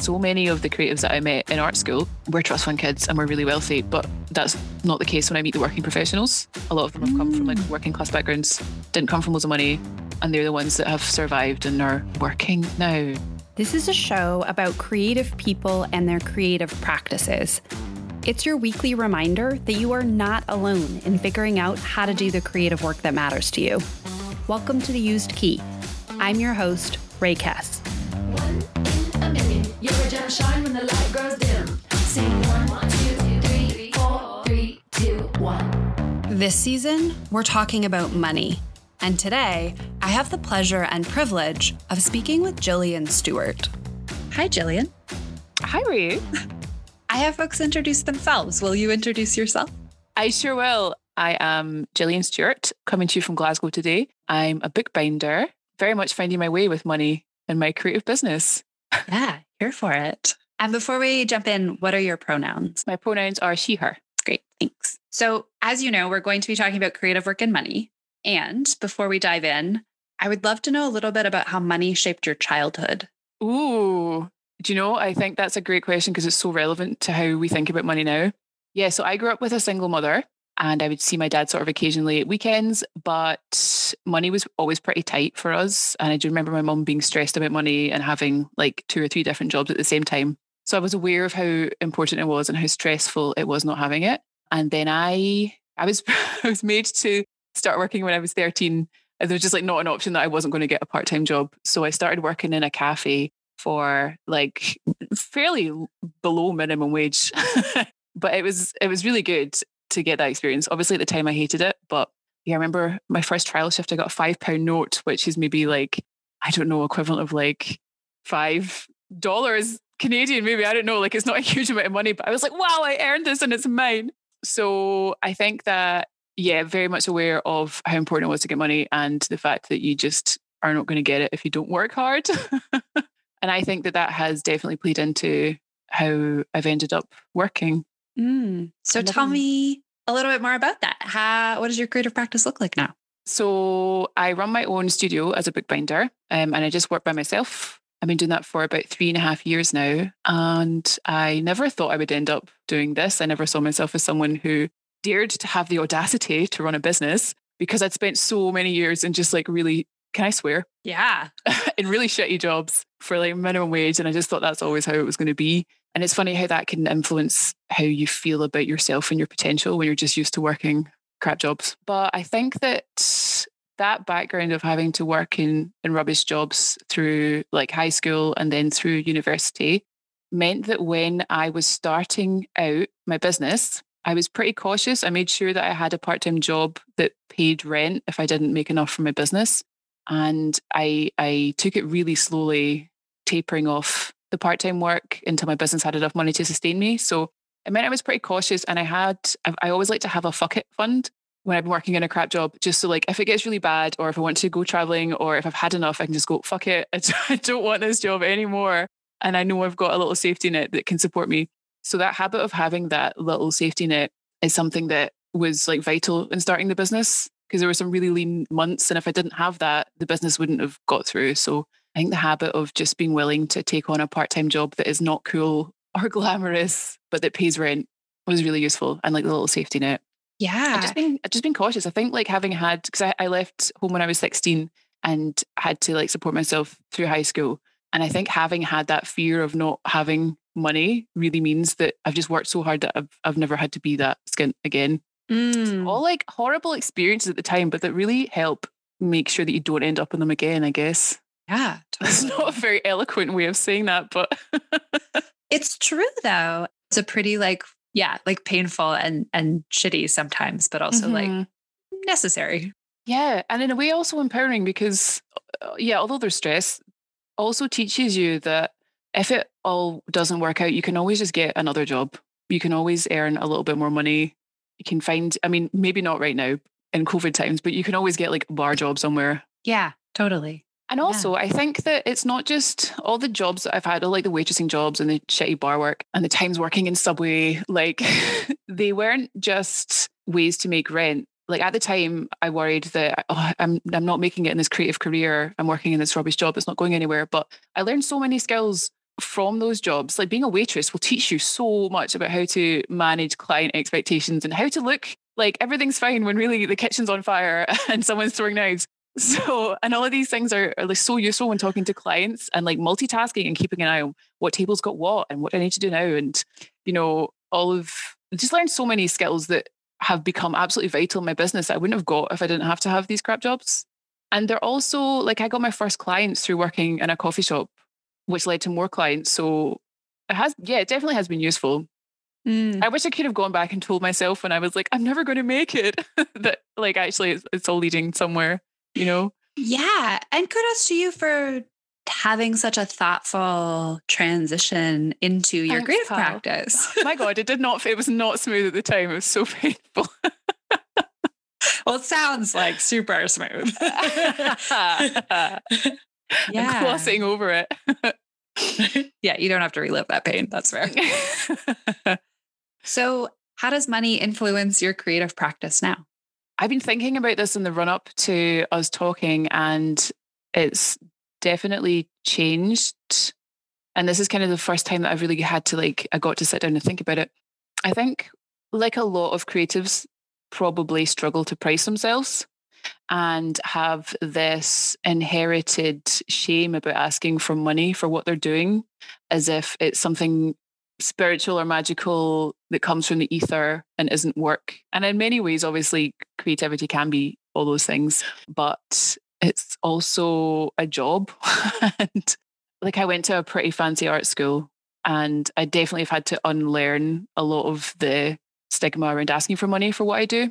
So many of the creatives that I met in art school were trust fund kids and were really wealthy, but that's not the case when I meet the working professionals. A lot of them have come from like working class backgrounds, didn't come from loads of money, and they're the ones that have survived and are working now. This is a show about creative people and their creative practices. It's your weekly reminder that you are not alone in figuring out how to do the creative work that matters to you. Welcome to The Used Key. I'm your host, Rae Kess. This season, we're talking about money. And today, I have the pleasure and privilege of speaking with Gillian Stewart. Hi, Gillian. Hi, Rae. I have folks introduce themselves. Will you introduce yourself? I sure will. I am Gillian Stewart, coming to you from Glasgow today. I'm a bookbinder, very much finding my way with money in my creative business. Yeah, here for it. And before we jump in, what are your pronouns? My pronouns are she, her. Great, thanks. So, as you know, we're going to be talking about creative work and money. And before we dive in, I would love to know a little bit about how money shaped your childhood. Ooh, do you know? I think that's a great question because it's so relevant to how we think about money now. Yeah, so I grew up with a single mother and I would see my dad sort of occasionally at weekends, but money was always pretty tight for us. And I do remember my mum being stressed about money and having like two or three different jobs at the same time. So I was aware of how important it was and how stressful it was not having it. And then I I was I was made to start working when I was 13. There was just like not an option that I wasn't going to get a part-time job. So I started working in a cafe for like fairly below minimum wage. but it was it was really good to get that experience. Obviously, at the time, I hated it, but yeah, I remember my first trial shift. I got a five pound note, which is maybe like I don't know, equivalent of like five dollars Canadian. Maybe I don't know. Like it's not a huge amount of money, but I was like, wow, I earned this and it's mine. So I think that yeah, very much aware of how important it was to get money and the fact that you just are not going to get it if you don't work hard. and I think that that has definitely played into how I've ended up working. Mm. So tell me a little bit more about that. How, what does your creative practice look like now? So I run my own studio as a bookbinder um, and I just work by myself. I've been doing that for about three and a half years now. And I never thought I would end up doing this. I never saw myself as someone who dared to have the audacity to run a business because I'd spent so many years in just like really, can I swear? Yeah. in really shitty jobs for like minimum wage. And I just thought that's always how it was going to be. And it's funny how that can influence how you feel about yourself and your potential when you're just used to working crap jobs. But I think that that background of having to work in, in rubbish jobs through like high school and then through university meant that when I was starting out my business, I was pretty cautious. I made sure that I had a part time job that paid rent if I didn't make enough from my business. And I, I took it really slowly, tapering off the part time work until my business had enough money to sustain me. So it meant I was pretty cautious. And I had, I always like to have a fuck it fund when I've been working in a crap job, just so like if it gets really bad or if I want to go traveling or if I've had enough, I can just go, fuck it. I don't want this job anymore. And I know I've got a little safety net that can support me. So that habit of having that little safety net is something that was like vital in starting the business because there were some really lean months. And if I didn't have that, the business wouldn't have got through. So I think the habit of just being willing to take on a part time job that is not cool or glamorous, but that pays rent was really useful and like the little safety net. Yeah. I've just been, I've just been cautious. I think like having had, because I, I left home when I was 16 and had to like support myself through high school. And I think having had that fear of not having money really means that I've just worked so hard that I've, I've never had to be that skint again. Mm. All like horrible experiences at the time, but that really help make sure that you don't end up in them again, I guess. Yeah. Totally. It's not a very eloquent way of saying that, but it's true though. It's a pretty like, yeah, like painful and and shitty sometimes, but also mm-hmm. like necessary. Yeah. And in a way also empowering because uh, yeah, although there's stress, also teaches you that if it all doesn't work out, you can always just get another job. You can always earn a little bit more money. You can find, I mean, maybe not right now in COVID times, but you can always get like a bar job somewhere. Yeah, totally. And also, yeah. I think that it's not just all the jobs that I've had, all like the waitressing jobs and the shitty bar work and the times working in Subway, like they weren't just ways to make rent. Like at the time, I worried that oh, I'm I'm not making it in this creative career. I'm working in this rubbish job. It's not going anywhere. But I learned so many skills from those jobs, like being a waitress will teach you so much about how to manage client expectations and how to look like everything's fine when really the kitchen's on fire and someone's throwing knives. So, and all of these things are, are like so useful when talking to clients and like multitasking and keeping an eye on what table's got what and what I need to do now. And, you know, all of just learned so many skills that have become absolutely vital in my business that I wouldn't have got if I didn't have to have these crap jobs. And they're also like I got my first clients through working in a coffee shop, which led to more clients. So it has, yeah, it definitely has been useful. Mm. I wish I could have gone back and told myself when I was like, I'm never going to make it, that like actually it's, it's all leading somewhere, you know? Yeah. And kudos to you for having such a thoughtful transition into your Thanks, creative practice. My God, it did not, it was not smooth at the time. It was so painful. well, it sounds like super smooth. I'm glossing over it. yeah, you don't have to relive that pain. That's fair. So, how does money influence your creative practice now? I've been thinking about this in the run up to us talking, and it's definitely changed. And this is kind of the first time that I've really had to like, I got to sit down and think about it. I think, like a lot of creatives, probably struggle to price themselves and have this inherited shame about asking for money for what they're doing as if it's something spiritual or magical that comes from the ether and isn't work. And in many ways, obviously, creativity can be all those things, but it's also a job. and like I went to a pretty fancy art school and I definitely have had to unlearn a lot of the stigma around asking for money for what I do.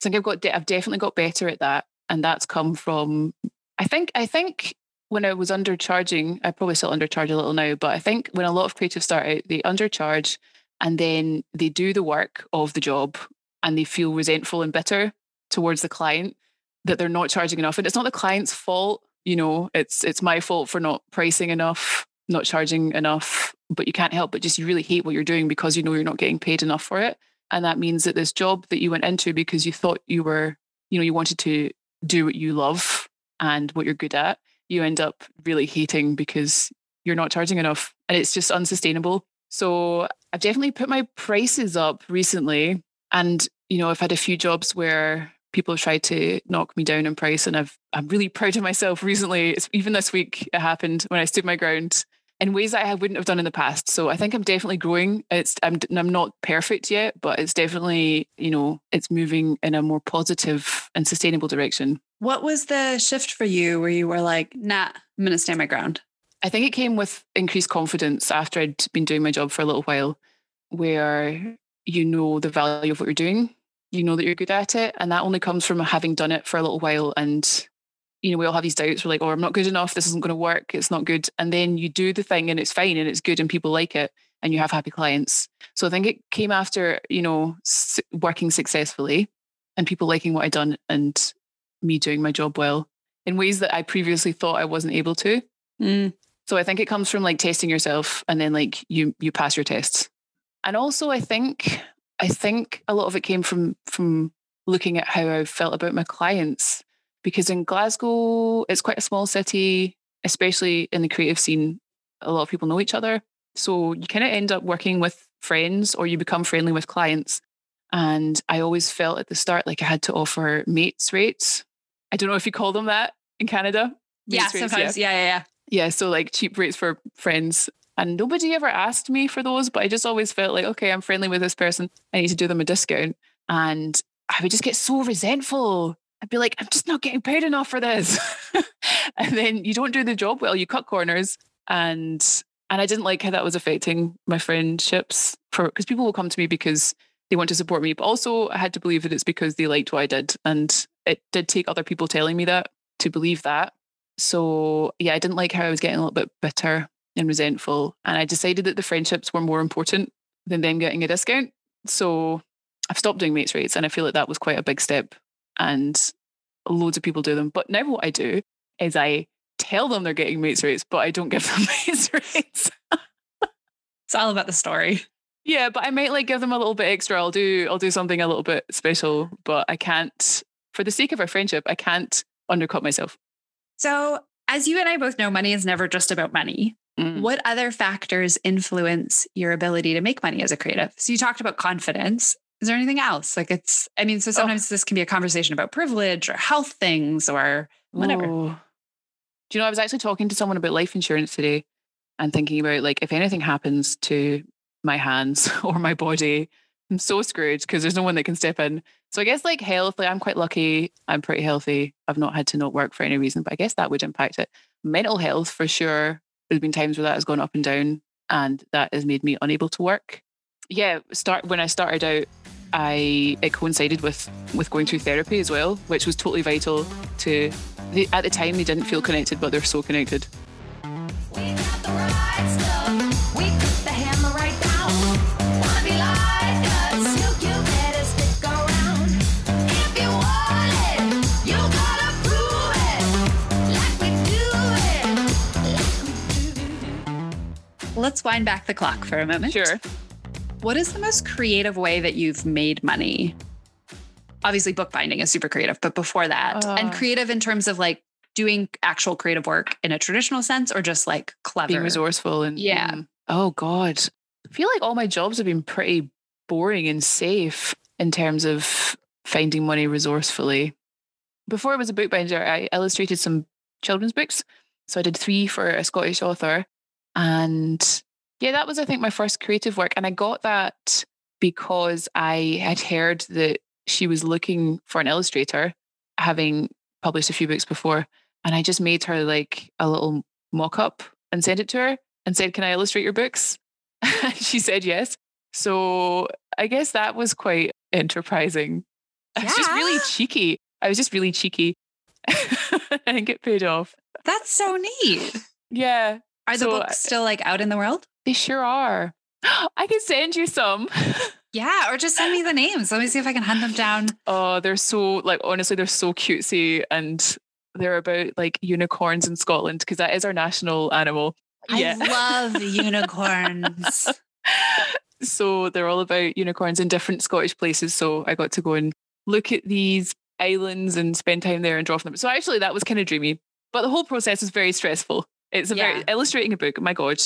So I think I've got I've definitely got better at that. And that's come from I think I think when I was undercharging, I probably still undercharge a little now, but I think when a lot of creatives start out, they undercharge and then they do the work of the job and they feel resentful and bitter towards the client that they're not charging enough. And it's not the client's fault, you know, it's it's my fault for not pricing enough, not charging enough, but you can't help but just you really hate what you're doing because you know you're not getting paid enough for it. And that means that this job that you went into because you thought you were, you know, you wanted to do what you love and what you're good at, you end up really hating because you're not charging enough and it's just unsustainable. So I've definitely put my prices up recently. And, you know, I've had a few jobs where people have tried to knock me down in price. And I've I'm really proud of myself recently. It's, even this week it happened when I stood my ground in ways that I wouldn't have done in the past. So I think I'm definitely growing. It's I'm I'm not perfect yet, but it's definitely, you know, it's moving in a more positive and sustainable direction. What was the shift for you where you were like, nah, I'm to stand my ground? I think it came with increased confidence after I'd been doing my job for a little while, where you know the value of what you're doing, you know that you're good at it. And that only comes from having done it for a little while. And, you know, we all have these doubts. We're like, oh, I'm not good enough. This isn't going to work. It's not good. And then you do the thing and it's fine and it's good and people like it and you have happy clients. So I think it came after, you know, working successfully and people liking what I'd done and me doing my job well in ways that I previously thought I wasn't able to. Mm. So I think it comes from like testing yourself and then like you you pass your tests. And also I think I think a lot of it came from from looking at how I felt about my clients because in Glasgow it's quite a small city, especially in the creative scene. A lot of people know each other. So you kind of end up working with friends or you become friendly with clients. And I always felt at the start like I had to offer mates rates. I don't know if you call them that in Canada. Yeah, Mates rates, sometimes. Yeah, yeah, yeah. yeah, so like cheap rates for friends. And nobody ever asked me for those, but I just always felt like, okay, I'm friendly with this person. I need to do them a discount. And I would just get so resentful. I'd be like, I'm just not getting paid enough for this. and then you don't do the job well, you cut corners. And and I didn't like how that was affecting my friendships because people will come to me because they want to support me. But also I had to believe that it's because they liked what I did. And it did take other people telling me that to believe that. So yeah, I didn't like how I was getting a little bit bitter and resentful. And I decided that the friendships were more important than them getting a discount. So I've stopped doing mates rates and I feel like that was quite a big step. And loads of people do them. But now what I do is I tell them they're getting mates rates, but I don't give them mates rates. It's all about the story. yeah, but I might like give them a little bit extra. I'll do I'll do something a little bit special, but I can't for the sake of our friendship, I can't undercut myself. So, as you and I both know, money is never just about money. Mm. What other factors influence your ability to make money as a creative? So you talked about confidence. Is there anything else? Like it's, I mean, so oh. sometimes this can be a conversation about privilege or health things or whatever. Oh. Do you know, I was actually talking to someone about life insurance today and thinking about like if anything happens to my hands or my body, I'm so screwed because there's no one that can step in. So I guess like health, like I'm quite lucky. I'm pretty healthy. I've not had to not work for any reason, but I guess that would impact it. Mental health for sure. There's been times where that has gone up and down and that has made me unable to work. Yeah, start when I started out, I it coincided with with going through therapy as well, which was totally vital to the, at the time they didn't feel connected, but they're so connected. We got the right stuff. We put the hammer right down. Wanna be like us? You, you better stick around. If you want it, you gotta prove it. Like we do it. Like we do. Let's wind back the clock for a moment. Sure. What is the most creative way that you've made money? Obviously, bookbinding is super creative, but before that, and Uh. creative in terms of like doing actual creative work in a traditional sense or just like clever. Being resourceful and Yeah. mm. Oh God. I feel like all my jobs have been pretty boring and safe in terms of finding money resourcefully. Before I was a bookbinder, I illustrated some children's books. So I did three for a Scottish author. And yeah, that was, I think, my first creative work. And I got that because I had heard that she was looking for an illustrator, having published a few books before. And I just made her like a little mock up and sent it to her and said, Can I illustrate your books? she said yes. So I guess that was quite enterprising. I was just really cheeky. I was just really cheeky. I didn't get paid off. That's so neat. Yeah, Are the So, books uh, still like out in the world? They sure are. I can send you some. Yeah, or just send me the names. Let me see if I can hunt them down. Oh, they're so like honestly, they're so cutesy and they're about like unicorns in Scotland because that is our national animal. I love unicorns. so they're all about unicorns in different Scottish places. So I got to go and look at these islands and spend time there and draw from them. So actually, that was kind of dreamy. But the whole process is very stressful. It's a Yeah. very illustrating a book. My God,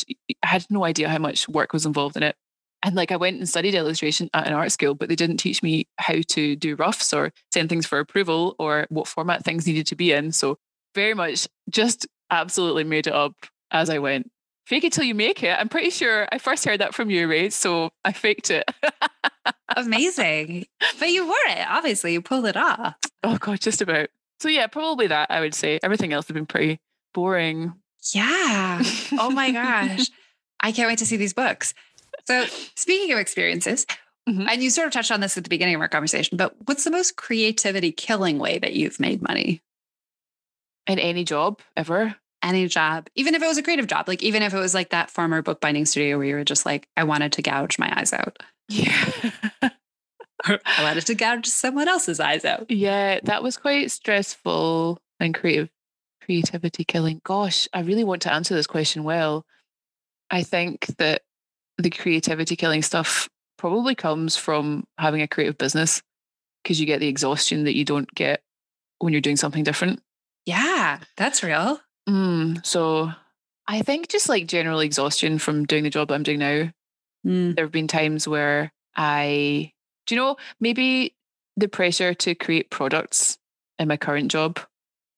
I had no idea how much work was involved in it. And like I went and studied illustration at an art school, but they didn't teach me how to do roughs or send things for approval or what format things needed to be in. So very much just absolutely made it up as I went. Fake it till you make it. I'm pretty sure I first heard that from you, Rae. So I faked it. Amazing. But you wore it, obviously. You pulled it off. oh God, just about. So yeah, probably that I would say. Everything else has been pretty boring. Yeah. Oh my gosh. I can't wait to see these books. So, speaking of experiences, Mhm. and you sort of touched on this at the beginning of our conversation, but what's the most creativity killing way that you've made money? In any job ever. Any job, even if it was a creative job, like even if it was like that former bookbinding studio where you were just like, I wanted to gouge my eyes out. Yeah. I wanted to gouge someone else's eyes out. yeah, that was quite stressful and creative creativity killing. Gosh, I really want to answer this question well. I think that the creativity killing stuff probably comes from having a creative business because you get the exhaustion that you don't get when you're doing something different. Yeah, that's real. Mm, so I think just like general exhaustion from doing the job I'm doing now. Mm. There have been times where I, do you know, maybe the pressure to create products in my current job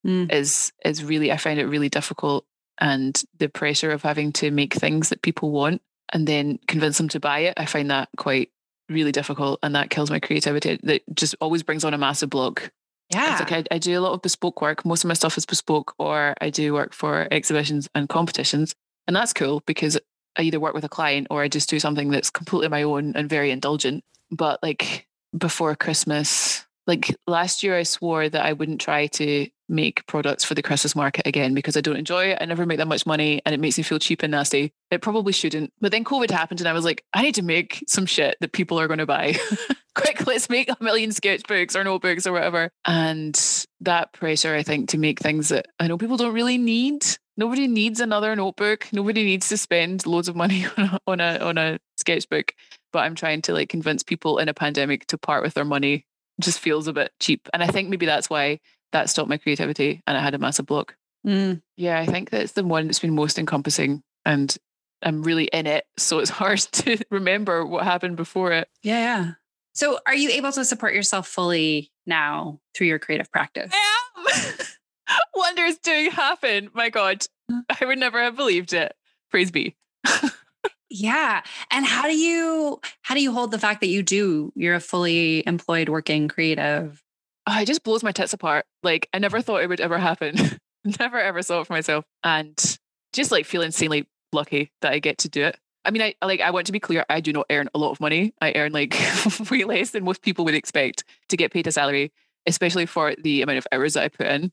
Mm. is is really I find it really difficult and the pressure of having to make things that people want and then convince them to buy it I find that quite really difficult and that kills my creativity that just always brings on a massive block Yeah. it's like I, I do a lot of bespoke work. Most of my stuff is bespoke, or I do work for exhibitions and competitions. And that's cool because I either work with a client or I just do something that's completely my own and very indulgent. But like before Christmas, like last year, I swore that I wouldn't try to make products for the Christmas market again because I don't enjoy it. I never make that much money and it makes me feel cheap and nasty. It probably shouldn't. But then COVID happened and I was like, I need to make some shit that people are going to buy. Quick, let's make a million sketchbooks or notebooks or whatever. And that pressure, I think, to make things that I know people don't really need. Nobody needs another notebook. Nobody needs to spend loads of money on a, on a on a sketchbook. But I'm trying to like convince people in a pandemic to part with their money. Just feels a bit cheap. And I think maybe that's why that stopped my creativity and I had a massive block. Mm. Yeah, I think that's the one that's been most encompassing and I'm really in it. So it's hard to remember what happened before it. Yeah, yeah. So are you able to support yourself fully now through your creative practice? I am. Wonders do happen. My God, I would never have believed it. Praise be. Yeah. And how do you how do you hold the fact that you do you're a fully employed working creative? Oh, it just blows my tits apart. Like I never thought it would ever happen. never ever saw it for myself. And just like feel insanely lucky that I get to do it. I mean, I like I want to be clear, I do not earn a lot of money. I earn like way less than most people would expect to get paid a salary, especially for the amount of hours that I put in.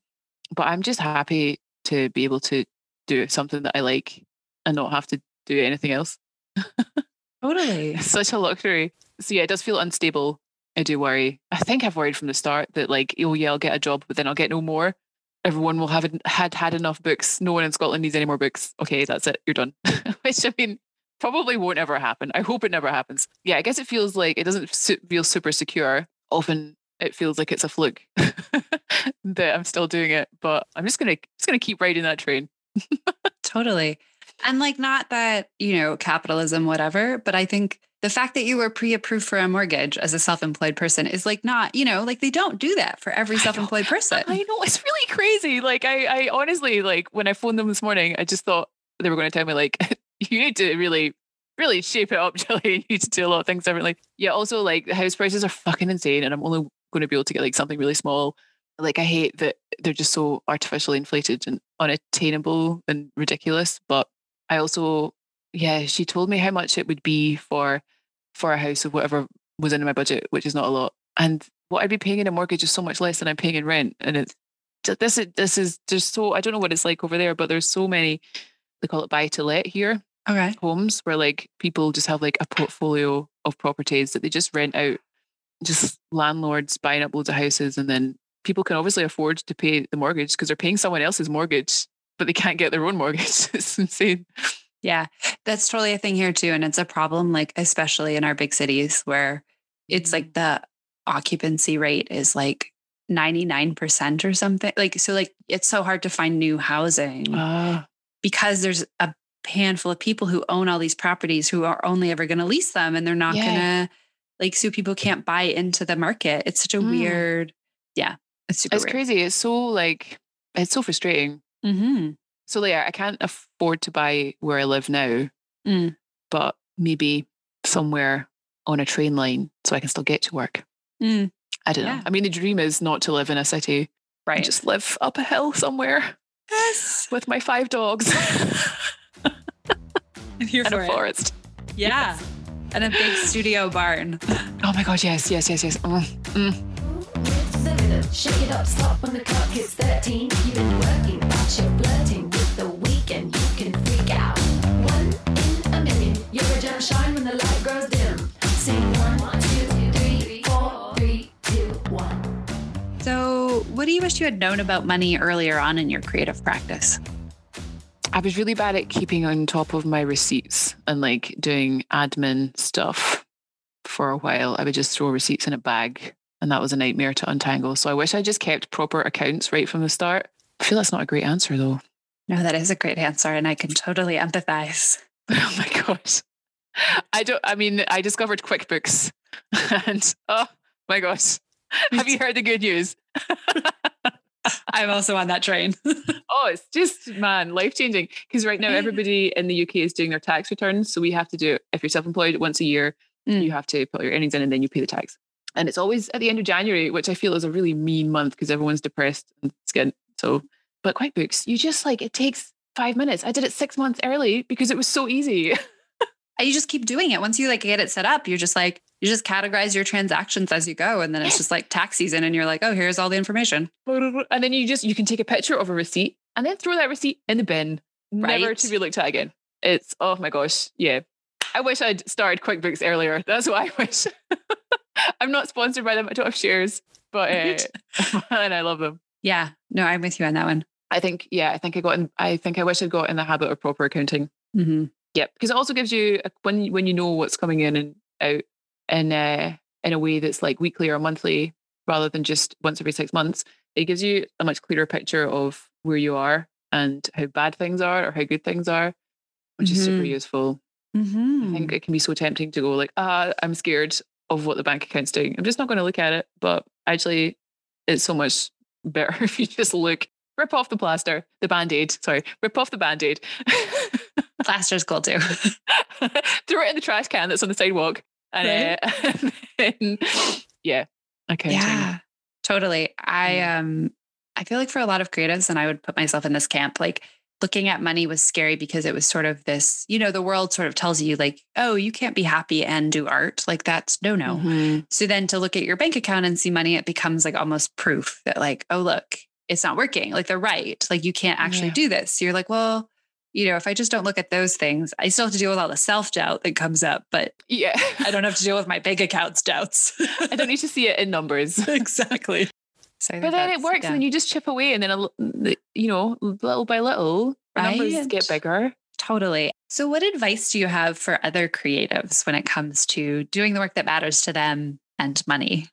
But I'm just happy to be able to do something that I like and not have to do anything else. Totally. Such a luxury. So yeah, it does feel unstable. I do worry. I think I've worried from the start that like, oh yeah, I'll get a job, but then I'll get no more. Everyone will have had had enough books. No one in Scotland needs any more books. Okay, that's it. You're done. Which I mean, probably won't ever happen. I hope it never happens. Yeah, I guess it feels like it doesn't feel super secure. Often it feels like it's a fluke that I'm still doing it, but I'm just gonna just gonna keep riding that train. Totally. And like not that, you know, capitalism, whatever, but I think the fact that you were pre-approved for a mortgage as a self-employed person is like not, you know, like they don't do that for every self-employed person. I know it's really crazy. Like I, I honestly like when I phoned them this morning, I just thought they were going to tell me like you need to really, really shape it up, Jelly. You need to do a lot of things differently. Yeah. Also, like the house prices are fucking insane, and I'm only going to be able to get like something really small. Like I hate that they're just so artificially inflated and unattainable and ridiculous. But I also, yeah, she told me how much it would be for for a house of whatever was in my budget, which is not a lot. And what I'd be paying in a mortgage is so much less than I'm paying in rent. And it's this is this is just so I don't know what it's like over there, but there's so many they call it buy to let here Okay. homes where like people just have like a portfolio of properties that they just rent out. Just landlords buying up loads of houses and then people can obviously afford to pay the mortgage because they're paying someone else's mortgage, but they can't get their own mortgage. it's insane. Yeah. That's totally a thing here too. And it's a problem, like, especially in our big cities where it's like the occupancy rate is like 99% or something. Like, so like it's so hard to find new housing Ah, because there's a handful of people who own all these properties who are only ever going to lease them and they're not Yeah. going to like so people can't buy into the market. It's such a Mm. weird yeah, it's super it's weird. crazy. It's so like it's so frustrating. Mhm. So yeah, I can't afford to buy where I live now, Mm. but maybe somewhere on a train line so I can still get to work. Mm. I don't Yeah. know. I mean, the dream is not to live in a city Right. just live up a hill somewhere yes. with my five dogs I'm here and for a it. forest. Yeah. And a big studio barn. Oh my god, yes, yes, yes, yes. Mm, mm. With the rhythm, shake it up, stop when the clock hits 13. You've been working, but you're flirting You're shine when the light grows dim. Sing one, two, three, four, three, two, one. So, what do you wish you had known about money earlier on in your creative practice? I was really bad at keeping on top of my receipts and like doing admin stuff for a while. I would just throw receipts in a bag and that was a nightmare to untangle. So I wish I just kept proper accounts right from the start. I feel that's not a great answer though. No, that is a great answer, and I can totally empathize. Oh my gosh. I don't I mean I discovered QuickBooks and oh my gosh. Have you heard the good news? I'm also on that train. Oh, it's just man, life changing. Because right now everybody in the UK is doing their tax returns. So we have to do if you're self-employed once a year, Mm. you have to put your earnings in and then you pay the tax. And it's always at the end of January, which I feel is a really mean month because everyone's depressed and skint. So but QuickBooks, you just like it takes five minutes. I did it six months early because it was so easy. And you just keep doing it. Once you like get it set up, you're just like, you just categorize your transactions as you go. And then it's just like tax season. And you're like, oh, here's all the information. and then you just you can take a picture of a receipt and then throw that receipt in the bin, never to be looked at again. It's oh my gosh, yeah. I wish I'd started QuickBooks earlier. That's what I wish. I'm not sponsored by them. I don't have shares, but uh, and I love them. Yeah. No, I'm with you on that one. I think yeah, I think I got in. I think I wish I'd got in the habit of proper accounting. Mm-hmm. Yep, because it also gives you a, when you- when you know what's coming in and out in uh, in a way that's like weekly or monthly rather than just once every six months. It gives you a much clearer picture of where you are and how bad things are or how good things are. which is super Mhm. useful. Mhm. I think it can be so tempting to go like, ah, I'm scared of what the bank account's doing. I'm just not going to look at it. But actually, it's so much better if you just look, rip off the plaster, the band aid. Sorry, rip off the band aid, Plaster's cool too. throw it in the trash can that's on the sidewalk, and, uh, and then, yeah, accounting. Yeah, totally. I um I feel like for a lot of creatives, and I would put myself in this camp, like looking at money was scary because it was sort of this, you know, the world sort of tells you like, oh, you can't be happy and do art. Like that's no no. Mhm. So then to look at your bank account and see money, it becomes like almost proof that like, oh look, it's not working. Like they're right. Like you can't actually Yeah. do this. So you're like, well, you know, if I just don't look at those things, I still have to deal with all the self doubt that comes up, but Yeah, I don't have to deal with my bank account's doubts. I don't need to see it in numbers. exactly. So But then it works, yeah. and then you just chip away, and then a, l- the- you know, little by little, the numbers get bigger. Totally. So, what advice do you have for other creatives when it comes to doing the work that matters to them and money?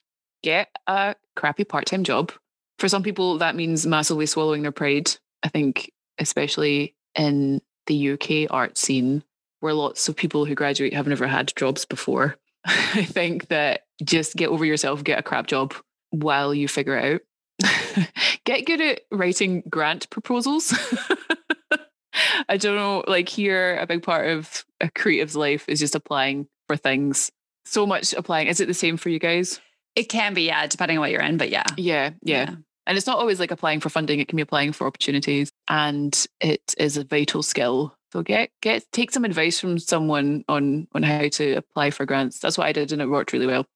Get a crappy part-time job. For some people, that means massively swallowing their pride. I think, especially in the UK art scene, where lots of people who graduate have never had jobs before. I think that just get over yourself, get a crap job while you figure it out. get good at writing grant proposals. I don't know, like here, a big part of a creative's life is just applying for things. So much applying. Is it the same for you guys? It can be, yeah, depending on what you're in, but yeah. Yeah, yeah. And it's not always like applying for funding, it can be applying for opportunities. And it is a vital skill. So get get take some advice from someone on on how to apply for grants. That's what I did and it worked really well.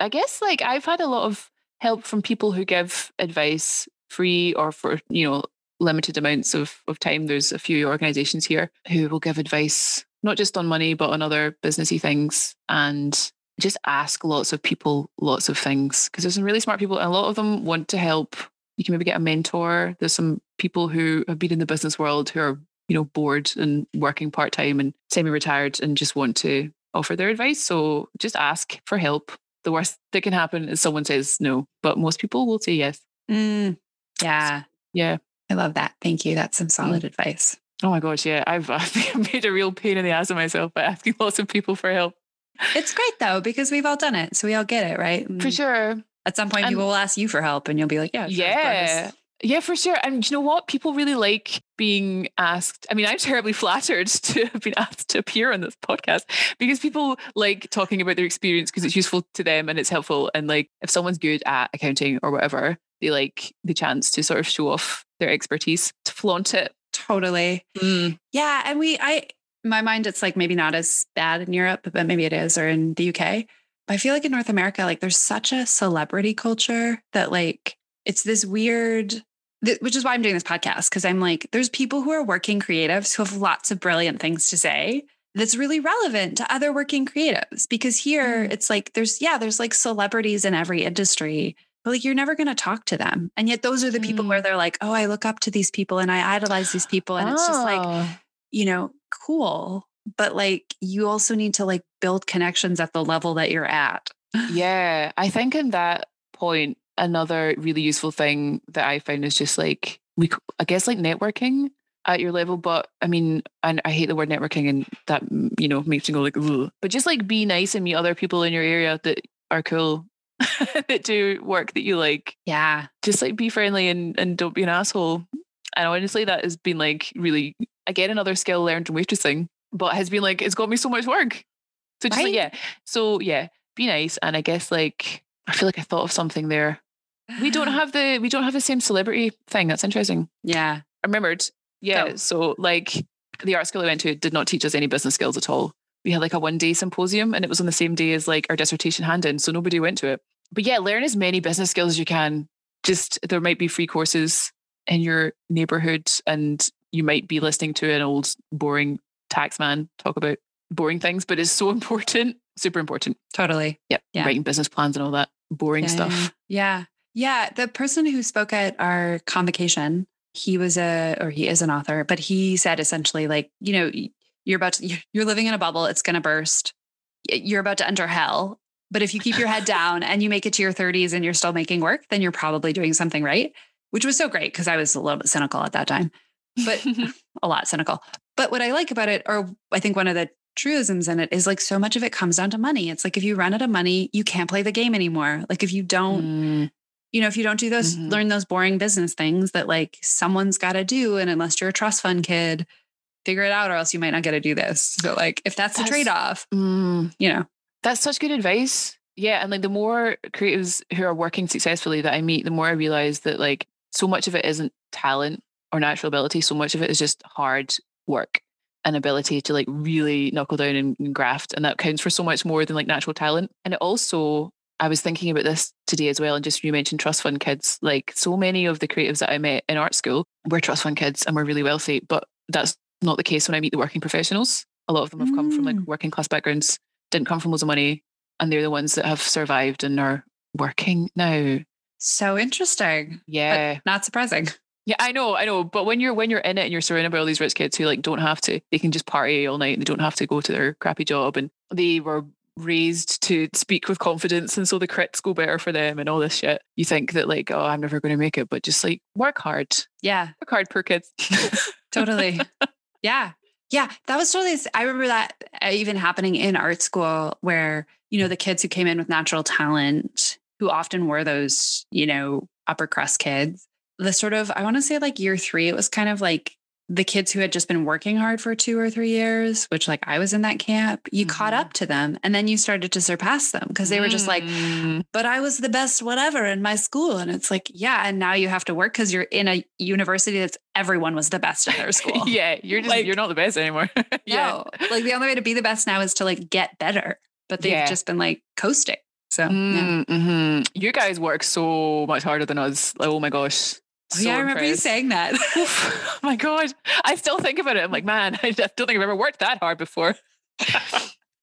I guess like I've had a lot of help from people who give advice free or for, you know, limited amounts of, of time. There's a few organizations here who will give advice, not just on money, but on other businessy things. And just ask lots of people lots of things because there's some really smart people and a lot of them want to help you can maybe get a mentor there's some people who have been in the business world who are you know bored and working part-time and semi-retired and just want to offer their advice so just ask for help the worst that can happen is someone says no but most people will say yes Mm, yeah. yeah I love that. Thank you. That's some solid advice. oh my gosh yeah i've, I've made a real pain in the ass of myself by asking lots of people for help It's great though, because we've all done it. So we all get it, right? for Mm. sure At some point, And- people will ask you for help and you'll be like, yeah, sure. Yeah. Yeah, for sure. And you know what? People really like being asked. I mean, I'm terribly flattered to have been asked to appear on this podcast because people like talking about their experience because it's useful to them and it's helpful. And like, if someone's good at accounting or whatever, they like the chance to sort of show off their expertise, to flaunt it. Totally. Mm. Yeah. And we, I, my mind, it's like maybe not as bad in Europe, but maybe it is, or in the UK. I feel like in North America, like there's such a celebrity culture that like it's this weird, th- which is why I'm doing this podcast. Cause I'm like, there's people who are working creatives who have lots of brilliant things to say that's really relevant to other working creatives. Because here Mm. it's like there's, yeah, there's like celebrities in every industry. But like you're never going to talk to them. And yet those are the people Mm. where they're like, oh, I look up to these people and I idolize these people. And it's just like, Oh. you know, cool. But like you also need to like build connections at the level that you're at. yeah, I think in that point, another really useful thing that I found is just like we, I guess, like networking at your level. But I mean, and I hate the word networking, and that mm, you know makes me go like, Ugh. but just like be nice and meet other people in your area that are cool, that do work that you like. Yeah. Just like be friendly and and don't be an asshole. And honestly, that has been like really again another skill learned in waitressing, but has been like it's got me so much work. So just Right? like yeah, so yeah, be nice. And I guess like I feel like I thought of something there. We don't have the we don't have the same celebrity thing. That's interesting. Yeah. I remembered. Yeah. Go. So like the art school I went to did not teach us any business skills at all. We had like a one day symposium and it was on the same day as like our dissertation hand in. So nobody went to it. But yeah, learn as many business skills as you can. Just there might be free courses in your neighborhood and you might be listening to an old boring tax man talk about boring things, but it's so important, super important. Totally. Yep. Yeah. Writing business plans and all that boring yeah, stuff. Yeah. Yeah. The person who spoke at our convocation, he was a, or he is an author, but he said essentially like, you know, you're about to, you're- you're living in a bubble. It's going to burst. You're about to enter hell. But if you keep your head down and you make it to your 30s and you're still making work, then you're probably doing something right, which was so great because I was a little bit cynical at that time. But a lot cynical. But what I like about it, or I think one of the truisms in it is like so much of it comes down to money. It's like if you run out of money, you can't play the game anymore. Like if you don't, Mm, you know, if you don't do those, Mhm. learn those boring business things that like someone's got to do. And unless you're a trust fund kid, figure it out or else you might not get to do this. So like if that's the trade off, mm. you know, That's such good advice. Yeah. And like the more creatives who are working successfully that I meet, the more I realize that like so much of it isn't talent or natural ability. So much of it is just hard work and ability to like really knuckle down and, and graft. And that counts for so much more than like natural talent. And it also, I was thinking about this today as well. And just you mentioned trust fund kids. Like so many of the creatives that I met in art school were trust fund kids and were really wealthy. But that's not the case when I meet the working professionals. A lot of them have come from like Mm. working class backgrounds, didn't come from loads of money, and they're the ones that have survived and are working now. so interesting, Yeah. not surprising. Yeah, I know, I know. But when you're when you're in it and you're surrounded by all these rich kids who like don't have to, they can just party all night. And they don't have to go to their crappy job, and they were raised to speak with confidence, and so the crits go better for them and all this shit. You think that like, oh, I'm never going to make it, but just like work hard, Yeah, work hard, poor kids. totally. yeah. Yeah. That was totally, I remember that uh, even happening in art school where, you know, the kids who came in with natural talent, who often were those, you know, upper crust kids, the sort of, I want to say like year three, it was kind of like the kids who had just been working hard for two or three years, which like I was in that camp, you caught Mhm. up to them and then you started to surpass them because they were just like, Mm. but I was the best whatever in my school. And it's like, yeah. And now you have to work because you're in a university that's everyone was the best in their school. yeah, you're just Like- you're not the best anymore. yeah. No, like the only way to be the best now is to like get better, but they've Yeah. just been like coasting. So, yeah. Mm, mhm. You guys work so much harder than us. Like, oh my gosh. Oh, yeah, I remember you saying that. oh my god. I still think about it. I'm like, man, I don't think I've ever worked that hard before.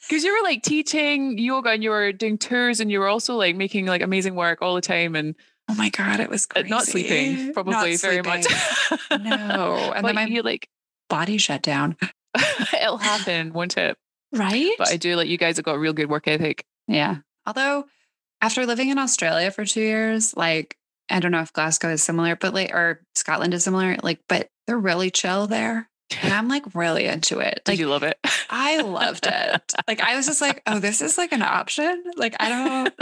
Because you were like teaching yoga and you were doing tours and you were also like making like amazing work all the time and oh my God, it was uh, crazy. not sleeping, probably Not very much. no. And but then my you like, body shut down. it'll happen, won't it? Right? But I do like you guys have got a real good work ethic. Yeah. Although after living in Australia for two years, like I don't know if Glasgow is similar, but like or Scotland is similar, like, but they're really chill there. And I'm like really into it. Did Like you love it? I loved it. Like I was just like, oh, this is like an option. Like I don't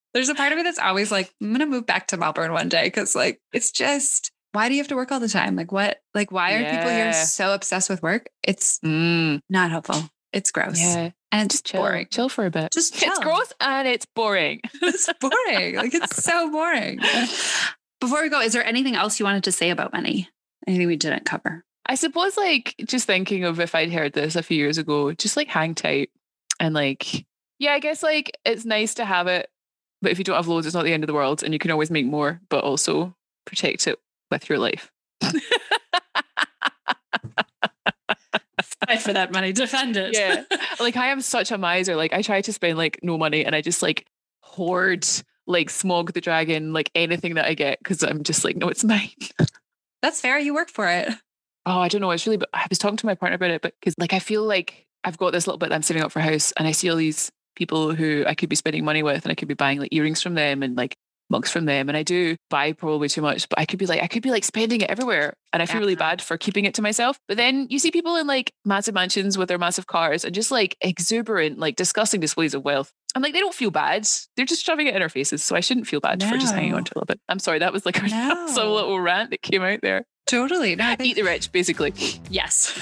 there's a part of me that's always like, I'm gonna move back to Melbourne one day because like it's just why do you have to work all the time? Like what like why are people here so obsessed with work? It's Mm, not helpful. It's gross. yeah. And it's Just chill. boring. Chill for a bit. Just It's gross and it's boring. it's boring. Like it's so boring. Before we go, is there anything else you wanted to say about money? Anything we didn't cover? I suppose, like, just thinking of if I'd heard this a few years ago, just like hang tight and like, yeah, I guess like it's nice to have it, but if you don't have loads, it's not the end of the world, and you can always make more, but also protect it with your life. Fight for that money. Defend it. Yeah, like I am such a miser. Like I try to spend like no money, and I just like hoard like Smaug the Dragon, like anything that I get, because I'm just like, no, it's mine. That's fair. You work for it. Oh, I don't know. It's really, but I was talking to my partner about it, but because like I feel like I've got this little bit that I'm saving up for a house, and I see all these people who I could be spending money with, and I could be buying like earrings from them and like mugs from them, and I do buy probably too much, but I could be like I could be like spending it everywhere, and I feel really bad for keeping it to myself. But then you see people in like massive mansions with their massive cars and just like exuberant, like disgusting displays of wealth. I'm like, they don't feel bad. They're just shoving it in our faces. So I shouldn't feel bad for just hanging on to a little bit. I'm sorry, that was like a, some No. little rant that came out there. Totally. No, think Eat the rich, basically. yes.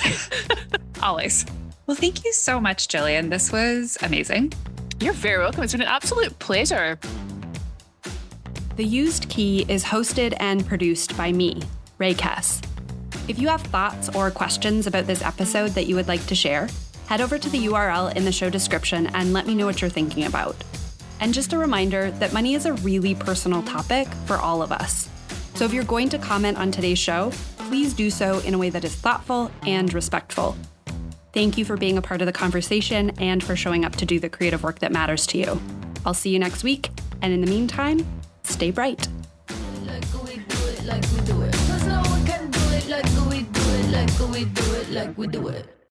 Always. Well, thank you so much, Gillian. This was amazing. You're very welcome. It's been an absolute pleasure. The Used Key is hosted and produced by me, Rae Kess. If you have thoughts or questions about this episode that you would like to share, head over to the URL in the show description and let me know what you're thinking about. And just a reminder that money is a really personal topic for all of us. So if you're going to comment on today's show, please do so in a way that is thoughtful and respectful. Thank you for being a part of the conversation and for showing up to do the creative work that matters to you. I'll see you next week, and in the meantime, stay bright. like